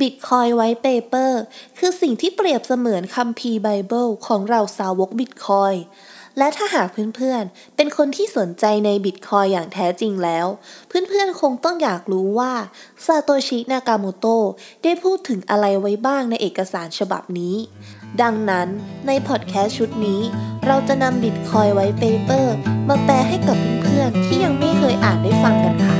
Bitcoin White Paper คือสิ่งที่เปรียบเสมือนคัมภีร์ไบเบิลของเราสาวก Bitcoin และถ้าหากเพื่อนๆ เป็นคนที่สนใจใน Bitcoin อย่างแท้จริงแล้ว เพื่อนๆ คงต้องอยากรู้ว่าซาโตชินากาโมโตได้พูดถึงอะไรไว้บ้างในเอกสารฉบับนี้ ดังนั้นในพอดแคสต์ชุดนี้ เราจะนำ Bitcoin White Paper มาแปลให้กับเพื่อนๆ ที่ยังไม่เคยอ่านได้ฟังกันค่ะ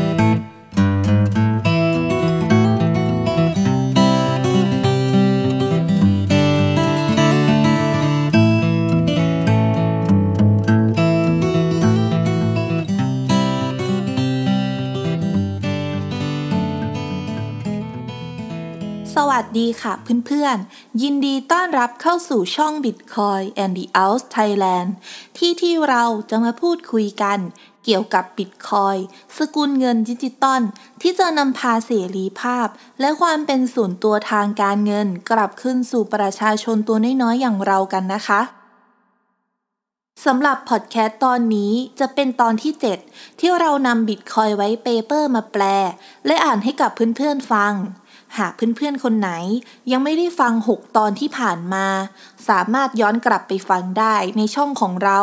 สวัสดีค่ะเพื่อนๆ ยินดีต้อนรับเข้าสู่ช่อง Bitcoin Inside Out Thailand ที่ที่เราจะมาพูดคุยกันเกี่ยวกับ Bitcoin สกุลเงินดิจิตอลที่จะนำพาเสรีภาพ และความเป็นส่วนตัวทางการเงินกลับคืนสู่ประชาชนตัวน้อยๆ อย่างเรากันนะคะสำหรับพอดแคสต์ตอนนี้จะเป็นตอนที่ 7 ที่เรานำ Bitcoin White Paper มาแปล และอ่านให้กับเพื่อนๆฟัง หากเพื่อนๆ คนไหน ยังไม่ได้ฟัง 6 ตอนที่ผ่านมา สามารถย้อนกลับไปฟังได้ในช่องของเรา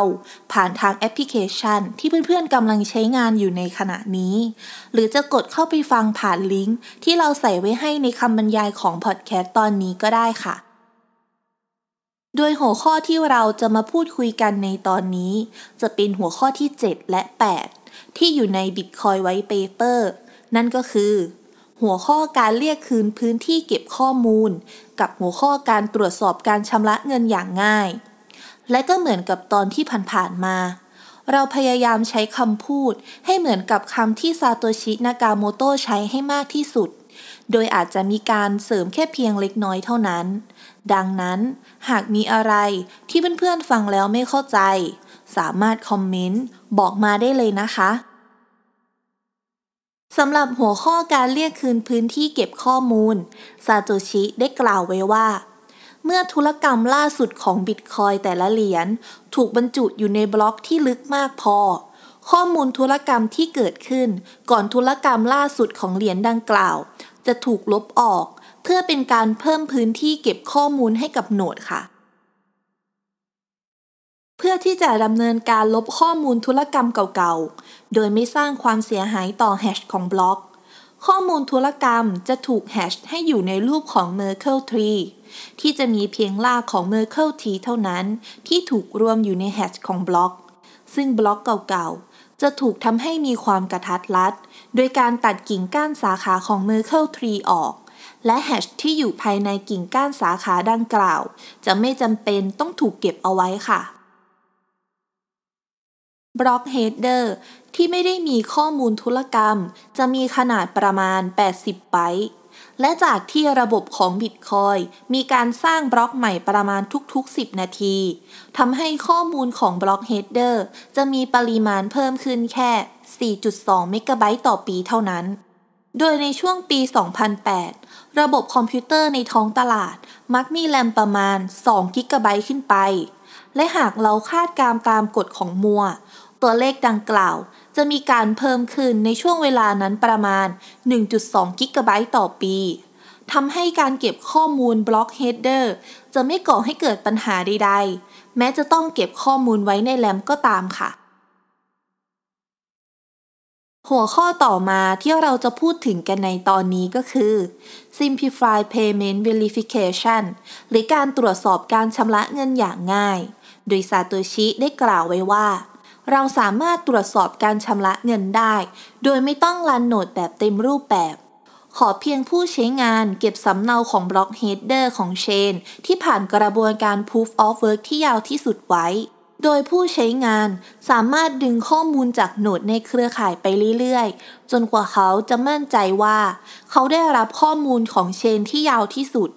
ผ่านทางแอปพลิเคชัน ที่เพื่อนๆกำลังใช้งานอยู่ในขณะนี้ หรือจะกดเข้าไปฟังผ่านลิงก์ที่เราใส่ไว้ให้ในคำบรรยายของพอดแคสต์ตอนนี้ก็ได้ค่ะ โดยหัวข้อที่เราจะมาพูดคุยกันในตอนนี้ จะเป็นหัวข้อที่ 7 และ 8 ที่อยู่ใน Bitcoin White Paper นั่นก็คือ หัวข้อการเรียกคืนพื้นที่เก็บข้อมูล กับหัวข้อการตรวจสอบการชำระเงินอย่างง่าย และก็เหมือนกับตอนที่ผ่านๆมา เราพยายามใช้คำพูดให้เหมือนกับคำที่ซาโตชิ นากาโมโตใช้ให้มากที่สุด โดยอาจจะมีการเสริมแค่เพียงเล็กน้อยเท่านั้น ดังนั้นหากมีอะไรที่เพื่อนๆฟังแล้วไม่เข้าใจ สามารถคอมเมนต์บอกมาได้เลยนะคะ สำหรับหัวข้อการเรียกคืนพื้นที่เก็บข้อมูล ซาโตชิได้กล่าวไว้ว่า เมื่อธุรกรรมล่าสุดของบิตคอยแต่ละเหรียญถูกบรรจุอยู่ในบล็อกที่ลึกมากพอ ข้อมูลธุรกรรมที่เกิดขึ้น ก่อนธุรกรรมล่าสุดของเหรียญดังกล่าว จะถูกลบออก เพื่อเป็นการเพิ่มพื้นที่เก็บข้อมูลให้กับโหนดค่ะ เพื่อที่จะดำเนินการลบข้อมูลธุรกรรมเก่าๆ โดยไม่สร้างความเสียหายต่อแฮชของบล็อก ข้อมูลธุรกรรมจะถูกแฮชให้อยู่ในรูปของ Merkle Tree ที่จะมีเพียงรากของ Merkle Tree เท่านั้นที่ถูกรวมอยู่ในแฮชของบล็อก ซึ่งบล็อกเก่าๆ จะถูกทำให้มีความกระทัดรัด โดยการตัดกิ่งก้านสาขาของ Merkle Tree ออกและ hash ที่อยู่ภายในกิ่งก้านสาขาดังกล่าว จะไม่จำเป็นต้องถูกเก็บเอาไว้ค่ะ block header ที่ไม่ได้มีข้อมูลธุรกรรม จะมีขนาดประมาณ 80 ไบต์ และจากที่ระบบของ Bitcoin มีการสร้างบล็อกใหม่ประมาณทุกๆ 10 นาทีทำให้ข้อมูลของ block headerจะมีปริมาณเพิ่มขึ้นแค่ 4.2 เมกะไบต์ต่อปีเท่านั้น โดยในช่วงปี 2008 ระบบคอมพิวเตอร์ในท้องตลาด มักมีแรมประมาณ 2 กิกะไบต์ขึ้นไป และหากเราคาดการณ์ตามกฎของ Moore ตัวเลขดังกล่าว จะมีการเพิ่มขึ้นในช่วงเวลานั้นประมาณ 1.2 กิกะไบต์ต่อปีทำให้การเก็บข้อมูล block headerจะไม่ก่อให้เกิดปัญหาใดๆ แม้จะต้องเก็บข้อมูลไว้ในแรมก็ตามค่ะ หัวข้อต่อมาที่เราจะพูดถึงกันในตอนนี้ก็คือ Simplify Payment Verification หรือการตรวจสอบการชำระเงินอย่างง่าย โดยซาโตชิได้กล่าวไว้ว่า เราสามารถตรวจสอบการชำระเงินได้ โดยไม่ต้องรันโหนดแบบเต็มรูปแบบ ขอเพียงผู้ใช้งานเก็บสำเนาของบล็อกเฮดเดอร์ของเชน ที่ผ่านกระบวนการ Proof of Work ที่ยาวที่สุดไว้ โดยผู้ใช้งานสามารถดึงข้อมูลจากโหนดในเครือข่ายไปเรื่อยๆ จนกว่าเขาจะมั่นใจว่า เขาได้รับข้อมูลของเชนที่ยาวที่สุด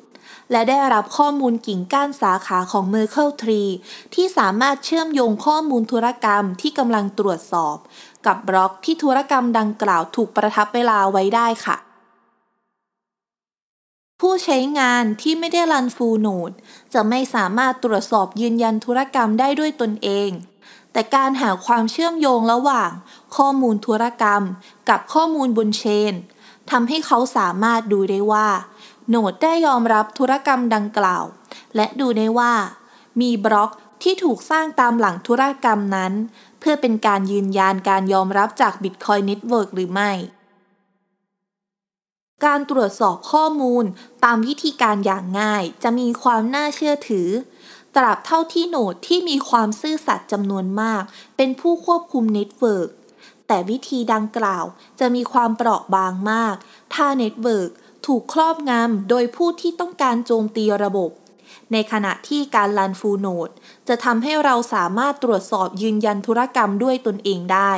และได้รับข้อมูลกิ่งก้านสาขาของ Merkle Tree ที่สามารถเชื่อมโยงข้อมูลธุรกรรมที่กำลังตรวจสอบ กับบล็อกที่ธุรกรรมดังกล่าวถูกประทับเวลาไว้ได้ค่ะผู้ใช้งานที่ไม่ได้รันฟูลโนดจะไม่สามารถตรวจสอบยืนยันธุรกรรมได้ด้วยตนเอง แต่การหาความเชื่อมโยงระหว่าง ข้อมูลธุรกรรม กับข้อมูลบนเชนทำให้เขาสามารถดูได้ว่า โนดได้ยอมรับธุรกรรมดังกล่าว และดูได้ว่า มีบล็อกที่ถูกสร้างตามหลังธุรกรรมนั้น เพื่อเป็นการยืนยันการยอมรับจาก Bitcoin Network หรือไม่ การตรวจสอบข้อมูลตามวิธีการอย่างง่ายจะมีความน่าเชื่อถือ ตราบเท่าที่ node ที่มีความซื่อสัตย์จำนวนมาก เป็นผู้ควบคุม network แต่วิธีดังกล่าวจะมีความเปราะบางมาก ถ้า network ถูกครอบงำโดยผู้ที่ต้องการโจมตีระบบ ในขณะที่การ run full node จะทำให้เราสามารถตรวจสอบยืนยันธุรกรรมด้วยตนเองได้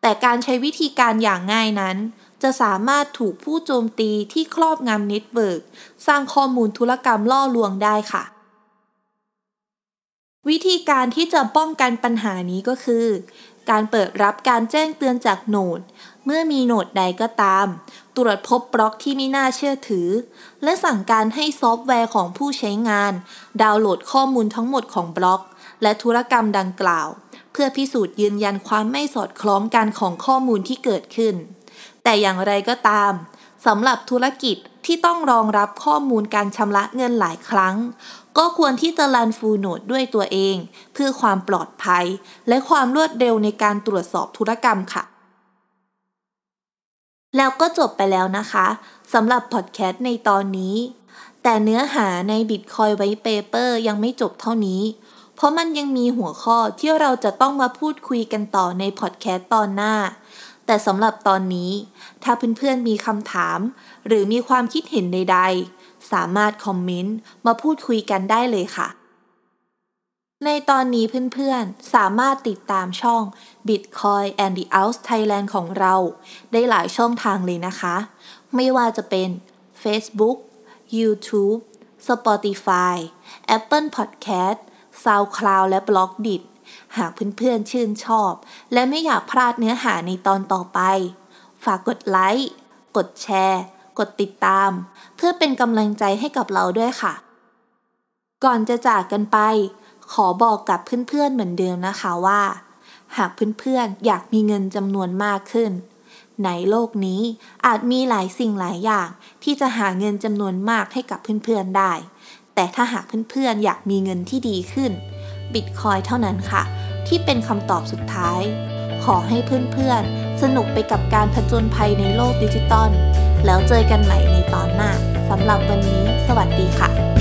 แต่การใช้วิธีการอย่างง่ายนั้น จะสามารถถูกผู้โจมตีที่ครอบงำ network สร้างข้อมูลธุรกรรมล่อลวงได้ค่ะ วิธีการที่จะป้องกันปัญหานี้ก็คือ การเปิดรับการแจ้งเตือนจาก node เมื่อมี node ใดก็ตาม ตรวจพบบล็อกที่ไม่น่าเชื่อถือ และสั่งการให้ซอฟต์แวร์ของผู้ใช้งาน ดาวน์โหลดข้อมูลทั้งหมดของบล็อก และธุรกรรมดังกล่าว เพื่อพิสูจน์ยืนยันความไม่สอดคล้องกันของข้อมูลที่เกิดขึ้น แต่อย่างไรก็ตาม สำหรับธุรกิจที่ต้องรองรับข้อมูลการชำระเงินหลายครั้ง ก็ควรที่จะรันฟูโนดด้วยตัวเอง เพื่อความปลอดภัย และความรวดเร็วในการตรวจสอบธุรกรรมค่ะ แล้วก็จบไปแล้วนะคะสำหรับพอดแคสต์ในตอนนี้ แต่เนื้อหาใน Bitcoin White Paper ยังไม่จบเท่านี้ เพราะมันยังมีหัวข้อที่เราจะต้องมาพูดคุยกันต่อในพอดแคสต์ตอนหน้า แต่สำหรับตอนนี้ ถ้าเพื่อนๆมีคำถาม หรือมีความคิดเห็นใด ๆ สามารถคอมเมนต์มาพูดคุยกันได้เลยค่ะ ในตอนนี้เพื่อนๆ สามารถติดตามช่อง Bitcoin and the Out Thailand ของเรา ได้หลายช่องทางเลยนะคะ ไม่ว่าจะเป็น Facebook YouTube Spotify Apple Podcast SoundCloud และ b l o g d i t หากเพื่อนๆชื่นชอบ และไม่อยากพลาดเนื้อหาในตอนต่อไป ฝากกดไลค์ กดแชร์ กดติดตาม เพื่อเป็นกำลังใจให้กับเราด้วยค่ะ ก่อนจะจากกันไป ขอบอกกับเพื่อนๆเหมือนเดิมนะคะว่า หากเพื่อนๆอยากมีเงินจำนวนมากขึ้นในโลกนี้อาจมีหลายสิ่งหลายอย่าง ที่จะหาเงินจำนวนมากให้กับเพื่อนๆได้ แต่ถ้าหากเพื่อนๆอยากมีเงินที่ดีขึ้น บิตคอยเท่านั้นค่ะ ที่เป็นคำตอบสุดท้าย ขอให้เพื่อนๆ สนุกไปกับการผจญภัยในโลกดิจิตอลแล้วเจอกันใหม่ในตอนหน้าสำหรับวันนี้ สวัสดีค่ะ